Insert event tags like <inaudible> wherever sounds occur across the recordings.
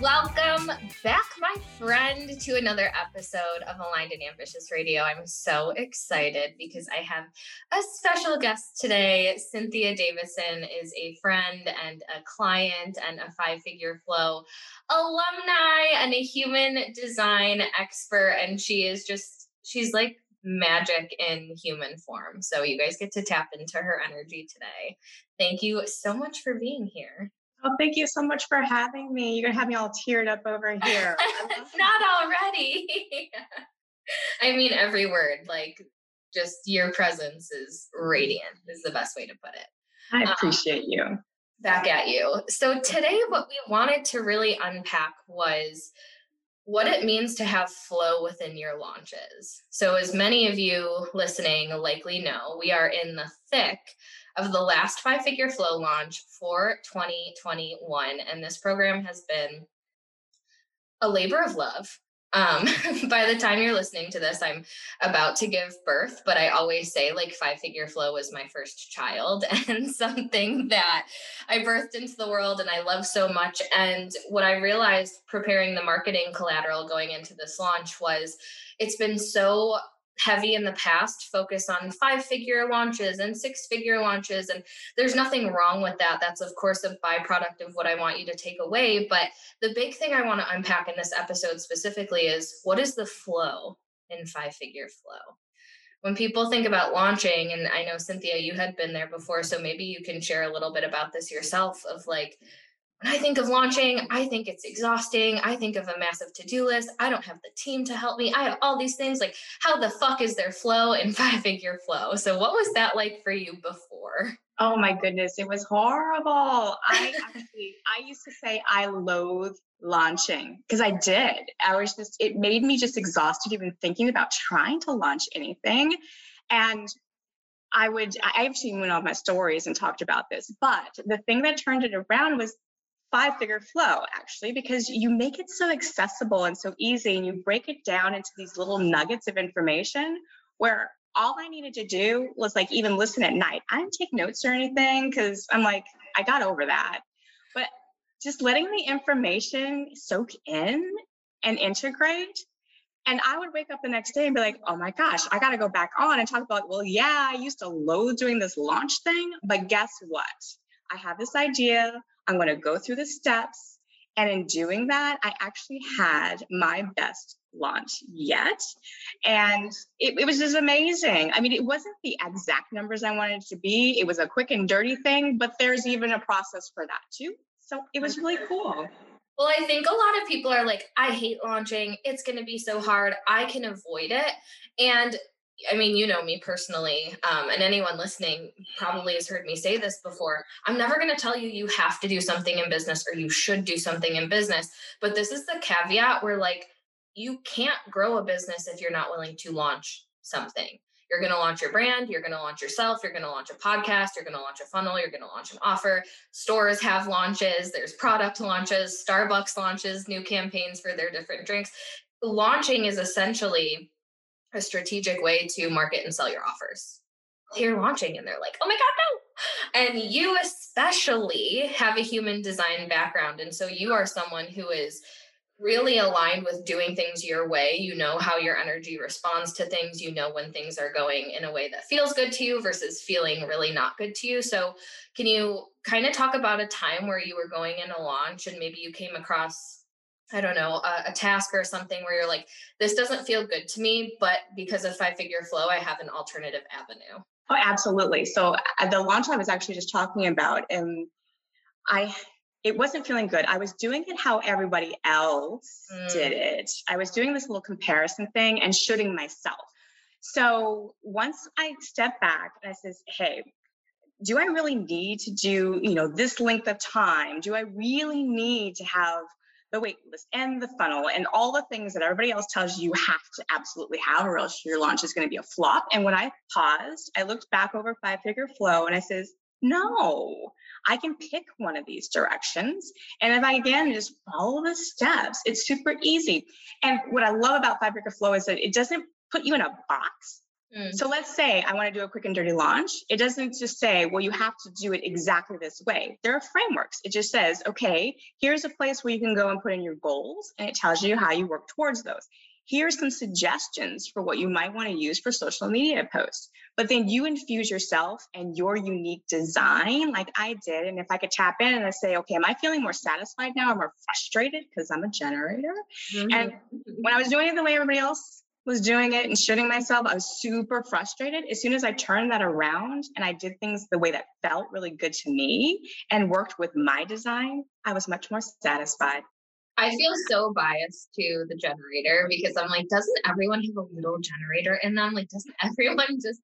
Welcome back, my friend, to another episode of Aligned and Ambitious Radio. I'm so excited because I have a special guest today. Cynthia Davison is a friend and a client and a five figure flow alumni and a human design expert. And she is just, she's like magic in human form. So you guys get to tap into her energy today. Thank you so much for being here. Oh, thank you so much for having me. You're gonna have me all teared up over here. <laughs> <laughs> Not already. <laughs> I mean every word. Like just your presence is radiant is the best way to put it. I um, appreciate um, you. Back at you. So today what we wanted to really unpack was what it means to have flow within your launches. So as many of you listening likely know, we are in the thick of the last five figure flow launch for 2021. And this program has been a labor of love. Um, <laughs> by the time you're listening to this, I'm about to give birth, but I always say like five figure flow was my first child <laughs> and something that I birthed into the world and I love so much. And what I realized preparing the marketing collateral going into this launch was it's been so heavy in the past focus on five figure launches and six figure launches and there's nothing wrong with that. That's of course a byproduct of what i want you to take away but the big thing i want to unpack in this episode specifically is what is the flow in five figure flow? When people think about launching and i know cynthia you had been there before so maybe you can share a little bit about this yourself of like when I think of launching, I think it's exhausting. I think of a massive to do list. I don't have the team to help me. I have all these things. Like, how the fuck is there flow in <laughs> five figure flow? So, what was that like for you before? Oh my goodness, it was horrible. I actually, I used to say I loathe launching because I did. I was just, it made me just exhausted even thinking about trying to launch anything. And I would, I actually went on my stories and talked about this, but the thing that turned it around was five figure flow actually because you make it so accessible and so easy and you break it down into these little nuggets of information where all I needed to do was like even listen at night. I didn't take notes or anything because I'm like, I got over that. But just letting the information soak in and integrate. And I would wake up the next day and be like, oh my gosh, I got to go back on and talk about, well, yeah, I used to loathe doing this launch thing, but guess what? I have this idea. I'm going to go through the steps. And in doing that, I actually had my best launch yet. And it, it, was just amazing. I mean, it wasn't the exact numbers I wanted to be, it was a quick and dirty thing, but there's even a process for that too. So it was really cool. Well, I think a lot of people are like, I hate launching. It's going to be so hard. I can avoid it. And I mean, you know me personally, um, and anyone listening probably has heard me say this before. I'm never going to tell you you have to do something in business or you should do something in business. But this is the caveat where, like, you can't grow a business if you're not willing to launch something. You're going to launch your brand, you're going to launch yourself, you're going to launch a podcast, you're going to launch a funnel, you're going to launch an offer. Stores have launches, there's product launches, Starbucks launches new campaigns for their different drinks. Launching is essentially a strategic way to market and sell your offers. You're launching and they're like, oh my God, no. And you especially have a human design background. And so you are someone who is really aligned with doing things your way. You know how your energy responds to things. You know when things are going in a way that feels good to you versus feeling really not good to you. So, can you kind of talk about a time where you were going in a launch and maybe you came across I don't know, a, a, task or something where you're like, this doesn't feel good to me, but because of five figure flow, I have an alternative avenue. Oh, absolutely. So uh, the launch I was actually just talking about, and I, it wasn't feeling good. I was doing it how everybody else mm. did it. I was doing this little comparison thing and shooting myself. So once I stepped back and I says, hey, do I really need to do, you know, this length of time? Do I really need to have the wait list and the funnel and all the things that everybody else tells you you have to absolutely have or else your launch is going to be a flop. And when I paused, I looked back over five figure flow and I says, no, I can pick one of these directions. And if I again just follow the steps, it's super easy. And what I love about five figure flow is that it doesn't put you in a box. Mm. So let's say I want to do a quick and dirty launch. It doesn't just say, well, you have to do it exactly this way. There are frameworks. It just says, okay, here's a place where you can go and put in your goals, and it tells you how you work towards those. Here's some suggestions for what you might want to use for social media posts. But then you infuse yourself and your unique design, like I did. And if I could tap in and I say, okay, am I feeling more satisfied now or more frustrated because I'm a generator? Mm-hmm. And when I was doing it the way everybody else was doing it and shooting myself, I was super frustrated. As soon as I turned that around and I did things the way that felt really good to me and worked with my design, I was much more satisfied. I feel so biased to the generator because I'm like, doesn't everyone have a little generator in them? Like, doesn't <laughs> everyone just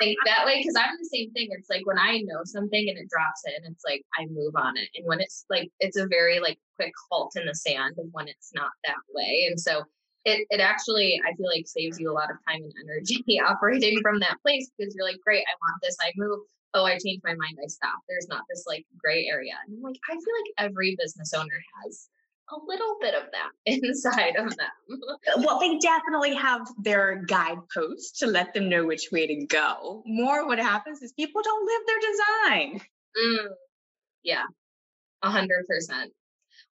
think that way? Because I'm the same thing. It's like when I know something and it drops in, it's like I move on it. And when it's like, it's a very like quick halt in the sand of when it's not that way. And so it, it actually i feel like saves you a lot of time and energy <laughs> operating from that place because you're like great i want this i move. Oh i changed my mind i stop there's not this like gray area. And i'm like i feel like every business owner has a little bit of that <laughs> inside of them. Well they definitely have their guideposts to let them know which way to go. More what happens is people don't live their design. Mm, yeah. A hundred percent.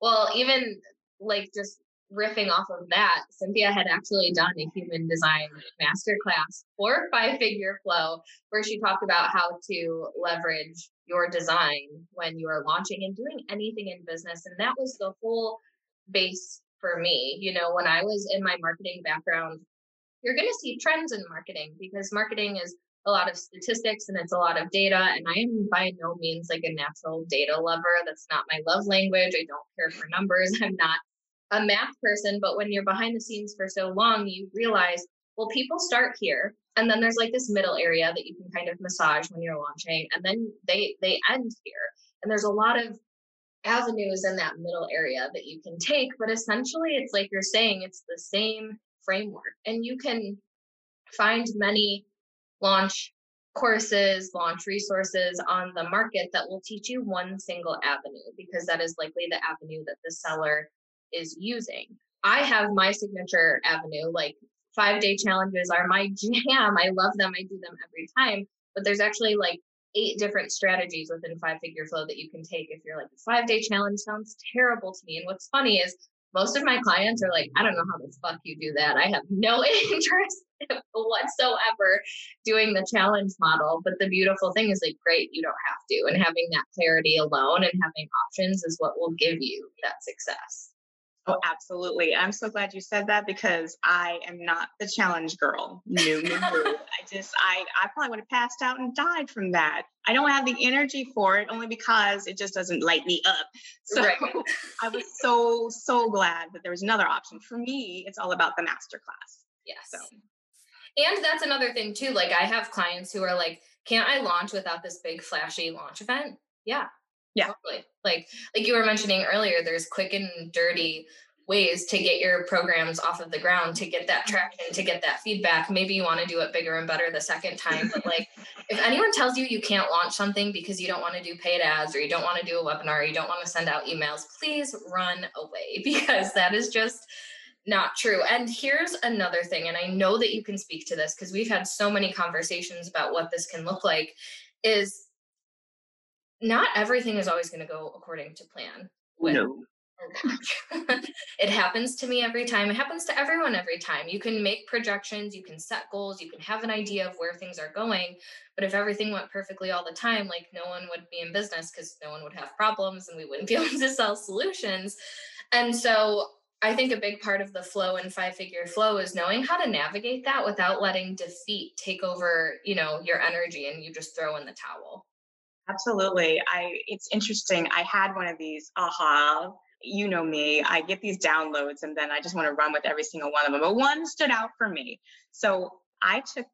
Well even like just riffing off of that, Cynthia had actually done a human design masterclass for Five Figure Flow, where she talked about how to leverage your design when you are launching and doing anything in business. And that was the whole base for me. You know, when I was in my marketing background, you're going to see trends in marketing because marketing is a lot of statistics and it's a lot of data. And I am by no means like a natural data lover. That's not my love language. I don't care for numbers. <laughs> I'm not a math person, but when you're behind the scenes for so long, you realize, well, people start here. And then there's like this middle area that you can kind of massage when you're launching. And then they they end here. And there's a lot of avenues in that middle area that you can take. But essentially it's like you're saying it's the same framework. And you can find many launch courses, launch resources on the market that will teach you one single avenue because that is likely the avenue that the seller is using. I have my signature avenue, like five day challenges are my <laughs> jam. I love them. I do them every time. But there's actually like eight different strategies within five figure flow that you can take if you're like five day challenge sounds terrible to me. And what's funny is most of my clients are like, I don't know how the fuck you do that. I have no <laughs> interest whatsoever doing the challenge model. But the beautiful thing is like, great, you don't have to. And having that clarity alone and having options is what will give you that success. Oh, absolutely. I'm so glad you said that because I am not the challenge girl. No, no, no. I just, I, I probably would have passed out and died from that. I don't have the energy for it only because it just doesn't light me up. So right. <laughs> I was so, so glad that there was another option. For me, it's all about the master class. Yes. So. And that's another thing too. Like I have clients who are like, can't I launch without this big flashy launch event? Yeah, yeah. Totally. Like like you were mentioning earlier, there's quick and dirty ways to get your programs off of the ground to get that traction to get that feedback maybe you want to do it bigger and better the second time but like <laughs> if anyone tells you you can't launch something because you don't want to do paid ads or you don't want to do a webinar or you don't want to send out emails please run away <laughs> because that is just not true and here's another thing and i know that you can speak to this because we've had so many conversations about what this can look like is not everything is always going to go according to plan. no. Oh <laughs> it happens to me every time. It happens to everyone every time. You can make projections, you can set goals, you can have an idea of where things are going. But if everything went perfectly all the time, like no one would be in business because no one would have problems and we wouldn't <laughs> be able to sell solutions. And so I think a big part of the flow and five figure flow is knowing how to navigate that without letting defeat take over, you know, your energy and you just throw in the towel. Absolutely. I it's interesting. I had one of these aha you know me, I get these downloads and then I just want to run with every single one of them. But one stood out for me. So I took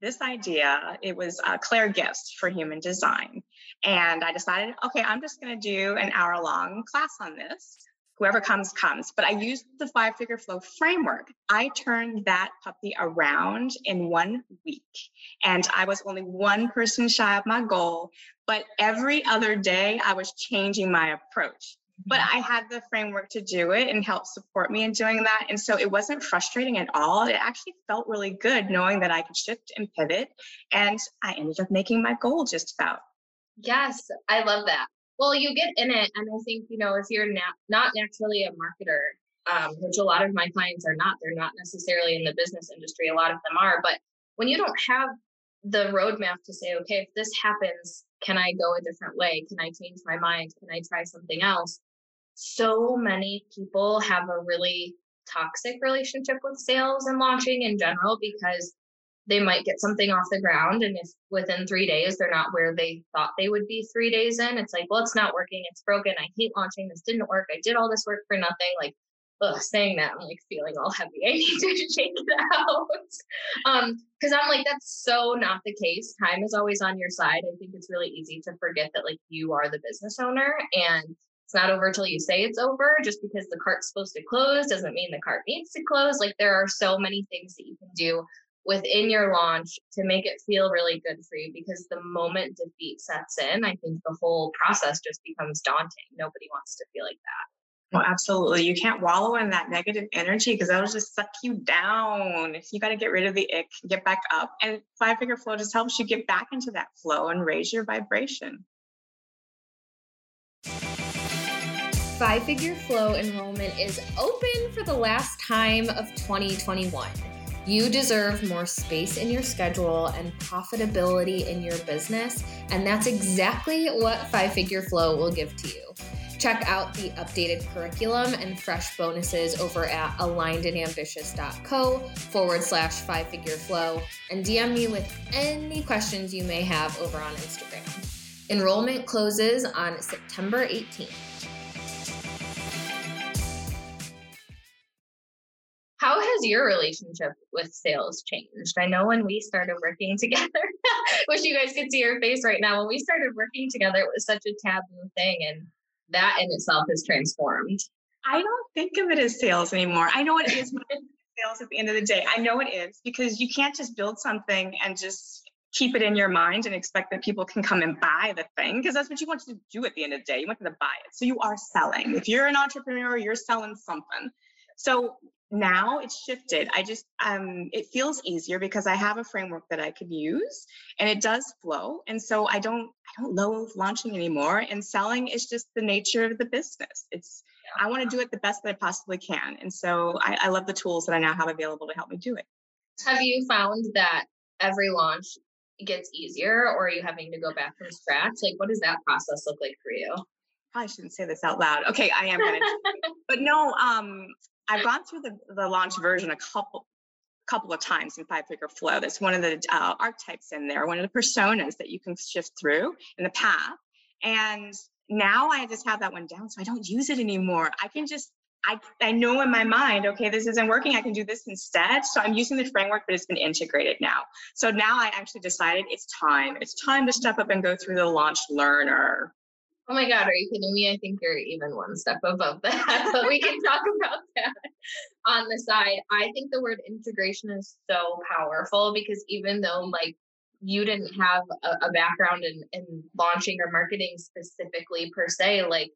this idea, it was uh, Claire Gifts for Human Design. And I decided, okay, I'm just going to do an hour long class on this. whoever comes, comes. But I used the five figure flow framework. I turned that puppy around in one week. And I was only one person shy of my goal. But every other day, I was changing my approach but I had the framework to do it and help support me in doing that. And so it wasn't frustrating at all. It actually felt really good knowing that I could shift and pivot. And I ended up making my goal just about. Yes, I love that. Well, you get in it. And I think, you know, if you're not, not naturally a marketer, um, which a lot of my clients are not, they're not necessarily in the business industry. A lot of them are. But when you don't have the roadmap to say, okay, if this happens, can I go a different way? Can I change my mind? Can I try something else? So many people have a really toxic relationship with sales and launching in general because they might get something off the ground and if within three days they're not where they thought they would be three days in it's like well it's not working it's broken i hate launching this didn't work i did all this work for nothing like ugh, saying that i'm like feeling all heavy <laughs> i need to shake it out um because i'm like that's so not the case time is always on your side i think it's really easy to forget that like you are the business owner and it's not over till you say it's over. Just because the cart's supposed to close doesn't mean the cart needs to close. Like there are so many things that you can do within your launch to make it feel really good for you because the moment defeat sets in, I think the whole process just becomes daunting. Nobody wants to feel like that. Well, absolutely. You can't wallow in that negative energy because that'll just suck you down. You got to get rid of the ick, get back up. And five figure flow just helps you get back into that flow and raise your vibration. Five Figure Flow enrollment is open for the last time of 2021. You deserve more space in your schedule and profitability in your business, and that's exactly what Five Figure Flow will give to you. Check out the updated curriculum and fresh bonuses over at alignedandambitious.co forward slash five figure flow and DM me with any questions you may have over on Instagram. Enrollment closes on September 18th. How has your relationship with sales changed? I know when we started working <laughs> together, <laughs> wish you guys could see your face right now. When we started working together, it was such a taboo thing, and that in itself has transformed. I don't think of it as sales anymore. I know it is sales at the end of the day. I know it is because you can't just build something and just keep it in your mind and expect that people can come and buy the thing because that's what you want to do at the end of the day. You want them to buy it. So you are selling. If you're an entrepreneur, you're selling something. So now it's shifted. I just um it feels easier because i have a framework that i could use and it does flow and so i don't i don't love launching anymore and selling is just the nature of the business. It's i want to do it the best that i possibly can and so I, I love the tools that i now have available to help me do it. Have you found that every launch gets easier or are you having to go back from scratch? Like what does that process look like for you? I shouldn't say this out loud. Okay, I am gonna. <laughs> but no, um, I've gone through the, the launch version a couple couple of times in five figure flow that's one of the uh, archetypes in there one of the personas that you can shift through in the path and now i just have that one down so i don't use it anymore i can just I, I know in my mind, okay, this isn't working. I can do this instead. So I'm using the framework, but it's been integrated now. So now I actually decided it's time. It's time to step up and go through the launch learner Oh my God, are you kidding me? I think you're even one step above <laughs> that, but we can talk about that on the side. I think the word integration is so powerful because even though, like, you didn't have a, a background in, in launching or marketing specifically per se, like,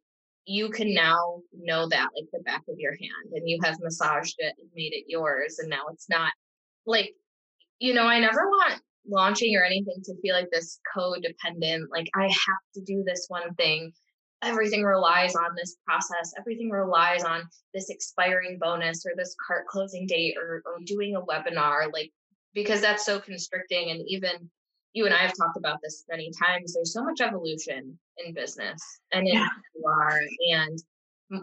you can now know that like the back of your hand and you have massaged it and made it yours. And now it's not like, you know, I never want launching or anything to feel like this codependent, like I have to do this one thing. Everything relies on this process. Everything relies on this expiring bonus or this cart closing date or, or doing a webinar, like because that's so constricting. And even you and I have talked about this many times. There's so much evolution in business and in yeah. who you are. And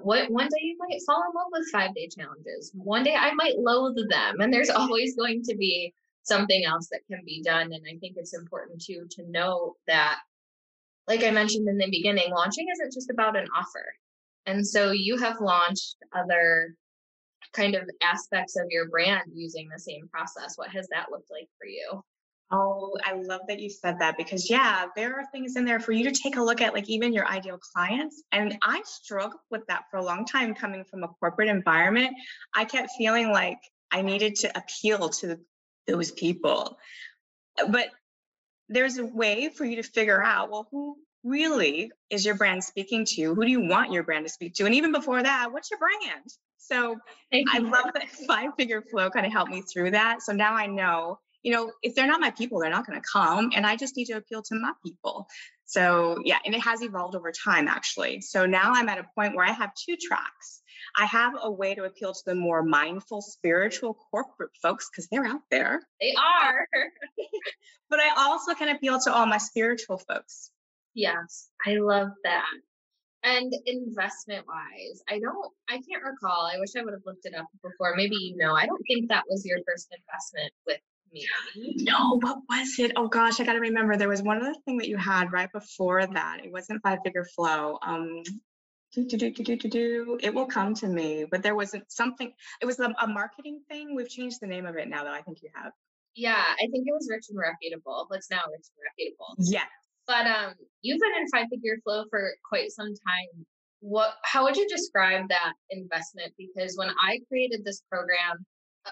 what one day you might fall in love with five day challenges. One day I might loathe them. And there's <laughs> always going to be something else that can be done. And I think it's important too to know that, like I mentioned in the beginning, launching isn't just about an offer. And so you have launched other kind of aspects of your brand using the same process. What has that looked like for you? Oh, I love that you said that because, yeah, there are things in there for you to take a look at, like even your ideal clients. And I struggled with that for a long time coming from a corporate environment. I kept feeling like I needed to appeal to those people. But there's a way for you to figure out, well, who really is your brand speaking to? Who do you want your brand to speak to? And even before that, what's your brand? So I love that <laughs> five figure flow kind of helped me through that. So now I know you know, if they're not my people, they're not going to come. And I just need to appeal to my people. So, yeah, and it has evolved over time, actually. So now I'm at a point where I have two tracks. I have a way to appeal to the more mindful, spiritual corporate folks because they're out there. They are. <laughs> but I also can appeal to all my spiritual folks. Yes, I love that. And investment wise, I don't, I can't recall. I wish I would have looked it up before. Maybe you know, I don't think that was your first investment with me. No, what was it? Oh gosh, I got to remember. There was one other thing that you had right before that. It wasn't five figure flow. Um, do, do, do, do, do, do, It will come to me, but there wasn't something. It was a, a marketing thing. We've changed the name of it now, though. I think you have. Yeah, I think it was Rich and Reputable. It's now Rich and Reputable. Yeah. But um, you've been in five figure flow for quite some time. What? How would you describe that investment? Because when I created this program,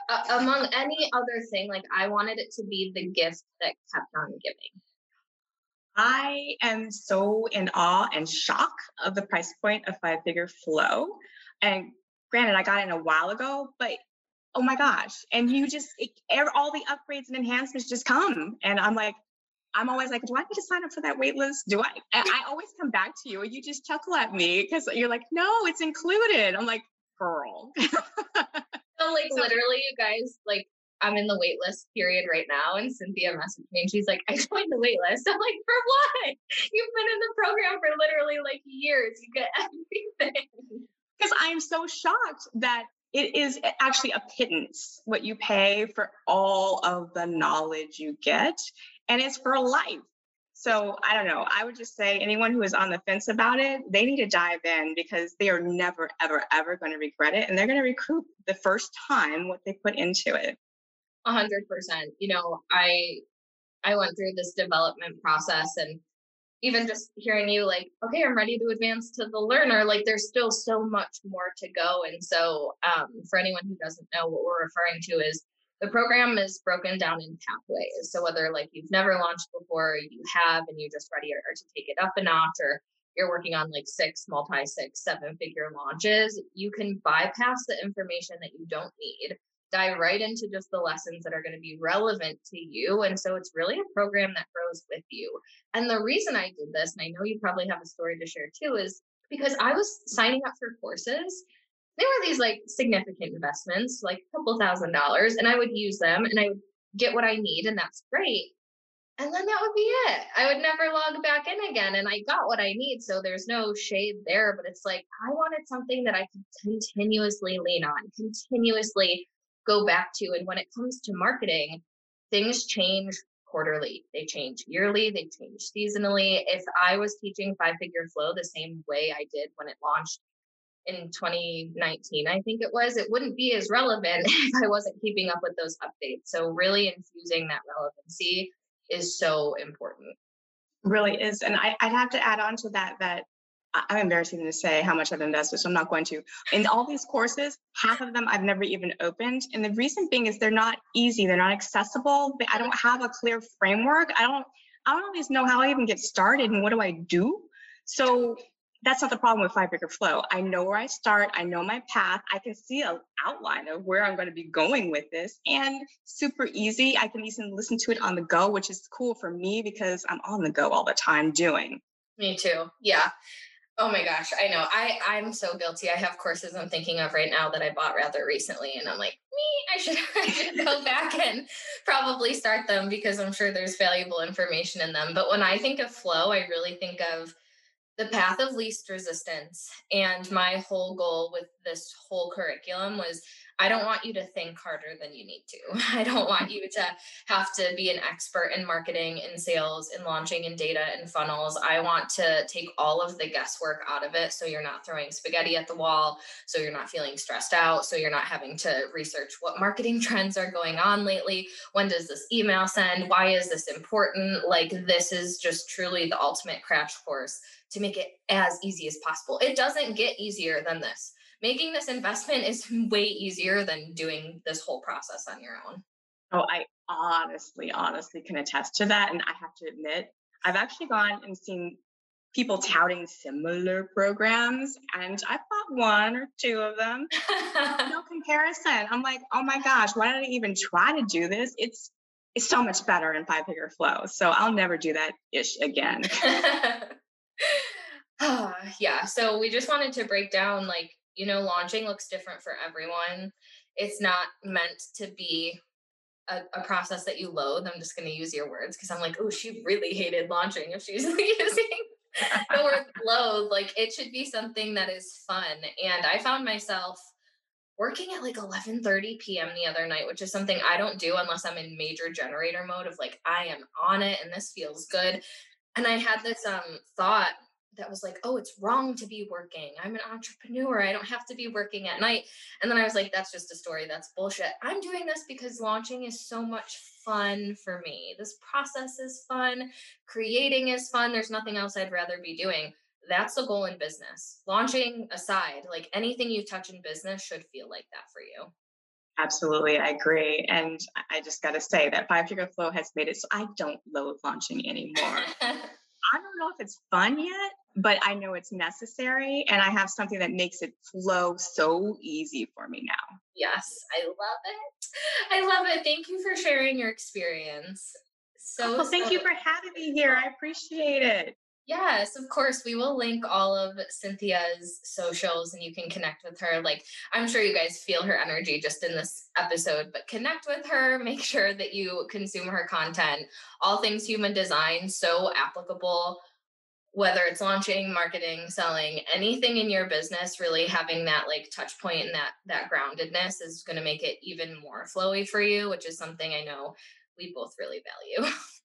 uh, among any other thing, like I wanted it to be the gift that kept on giving. I am so in awe and shock of the price point of five figure flow. And granted, I got in a while ago, but oh my gosh. And you just, it, all the upgrades and enhancements just come. And I'm like, I'm always like, do I need to sign up for that wait list? Do I? I always come back to you and you just chuckle at me because you're like, no, it's included. I'm like, girl. <laughs> So like literally, you guys, like I'm in the waitlist period right now, and Cynthia messaged me and she's like, I <laughs> joined the waitlist. I'm like, for what? You've been in the program for literally like years. You get <laughs> everything. Because I'm so shocked that it is actually a pittance what you pay for all of the knowledge you get, and it's for life. So I don't know. I would just say anyone who is on the fence about it, they need to dive in because they are never, ever, ever going to regret it. And they're going to recoup the first time what they put into it. A hundred percent. You know, I I went through this development process and even just hearing you like, okay, I'm ready to advance to the learner, like there's still so much more to go. And so um, for anyone who doesn't know what we're referring to is the program is broken down in pathways. So whether like you've never launched before, you have, and you're just ready to take it up a notch, or you're working on like six, multi six, seven figure launches, you can bypass the information that you don't need, dive right into just the lessons that are going to be relevant to you. And so it's really a program that grows with you. And the reason I did this, and I know you probably have a story to share too, is because I was signing up for courses they were these like significant investments, like a couple thousand dollars, and I would use them and I would get what I need, and that's great. And then that would be it. I would never log back in again, and I got what I need. So there's no shade there, but it's like I wanted something that I could continuously lean on, continuously go back to. And when it comes to marketing, things change quarterly, they change yearly, they change seasonally. If I was teaching five figure flow the same way I did when it launched in 2019, I think it was, it wouldn't be as relevant <laughs> if I wasn't keeping up with those updates. So, really infusing that relevancy is so important. Really is. And I, would have to add on to that that I'm embarrassing to say how much I've invested, so I'm not going to. In all these courses, half of them I've never even opened. And the reason being is they're not easy, they're not accessible. I don't have a clear framework. I don't I don't always know how I even get started and what do I do. So that's not the problem with five figure flow. I know where I start. I know my path. I can see an outline of where I'm going to be going with this and super easy. I can even listen to it on the go, which is cool for me because I'm on the go all the time doing. Me too. Yeah. Oh my gosh, I know. I I'm so guilty. I have courses I'm thinking of right now that I bought rather recently, and I'm like, me, I should <laughs> I should go back and probably start them because I'm sure there's valuable information in them. But when I think of flow, I really think of the path of least resistance. And my whole goal with this whole curriculum was I don't want you to think harder than you need to. <laughs> I don't want you to have to be an expert in marketing and sales and launching and data and funnels. I want to take all of the guesswork out of it so you're not throwing spaghetti at the wall, so you're not feeling stressed out, so you're not having to research what marketing <laughs> trends are going on lately. When does this email send? Why is this important? Like, this is just truly the ultimate crash course to make it as easy as possible. It doesn't get easier than this making this investment is <laughs> way easier than doing this whole process on your own. Oh, I honestly, honestly can attest to that. And I have to admit, I've actually gone and seen people touting similar programs, and I bought one or two of them. no <laughs> comparison. I'm like, oh my gosh, why did I even try to do this? It's it's so much better in five figure flow. So I'll never do that ish again. <laughs> <sighs> yeah. So we just wanted to break down like you know, launching looks different for everyone. It's not meant to be a, a process that you loathe. I'm just going to use your words because I'm like, oh, she really hated launching if she's <laughs> using the word <laughs> loathe. Like it should be something that is fun. And I found myself working at like 11:30 p.m. the other night, which is something I don't do unless I'm in major generator mode of like I am on it and this feels good. And I had this um thought that was like, oh, it's wrong to be working. I'm an entrepreneur. I don't have to be working at night. And then I was like, that's just a story. That's bullshit. I'm doing this because launching is so much fun for me. This process is fun. Creating is fun. There's nothing else I'd rather be doing. That's the goal in business. Launching aside, like anything you touch in business should feel like that for you. Absolutely, I agree. And I just got to say that Five Figure Flow has made it so I don't loathe launching anymore. <laughs> I don't know if it's fun yet, but I know it's necessary and I have something that makes it flow so easy for me now. Yes, I love it. I love it. Thank you for sharing your experience. So, well, thank so- you for having me here. I appreciate it. Yes, of course. We will link all of Cynthia's socials and you can connect with her. Like, I'm sure you guys feel her energy just in this episode, but connect with her. Make sure that you consume her content. All things human design, so applicable, whether it's launching, marketing, selling, anything in your business, really having that like touch point and that that groundedness is going to make it even more flowy for you, which is something I know we both really value. <laughs>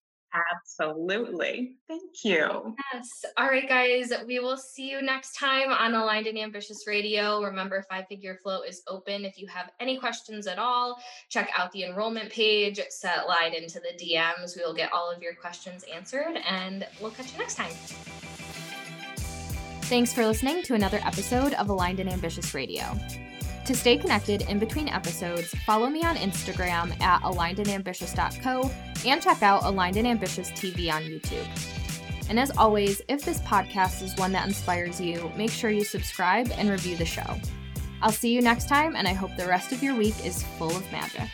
Absolutely. Thank you. Yes. All right, guys. We will see you next time on Aligned and Ambitious Radio. Remember, Five Figure Flow is open. If you have any questions at all, check out the enrollment page, set light into the DMs. We will get all of your questions answered, and we'll catch you next time. Thanks for listening to another episode of Aligned and Ambitious Radio. To stay connected in between episodes, follow me on Instagram at alignedandambitious.co and check out Aligned and Ambitious TV on YouTube. And as always, if this podcast is one that inspires you, make sure you subscribe and review the show. I'll see you next time, and I hope the rest of your week is full of magic.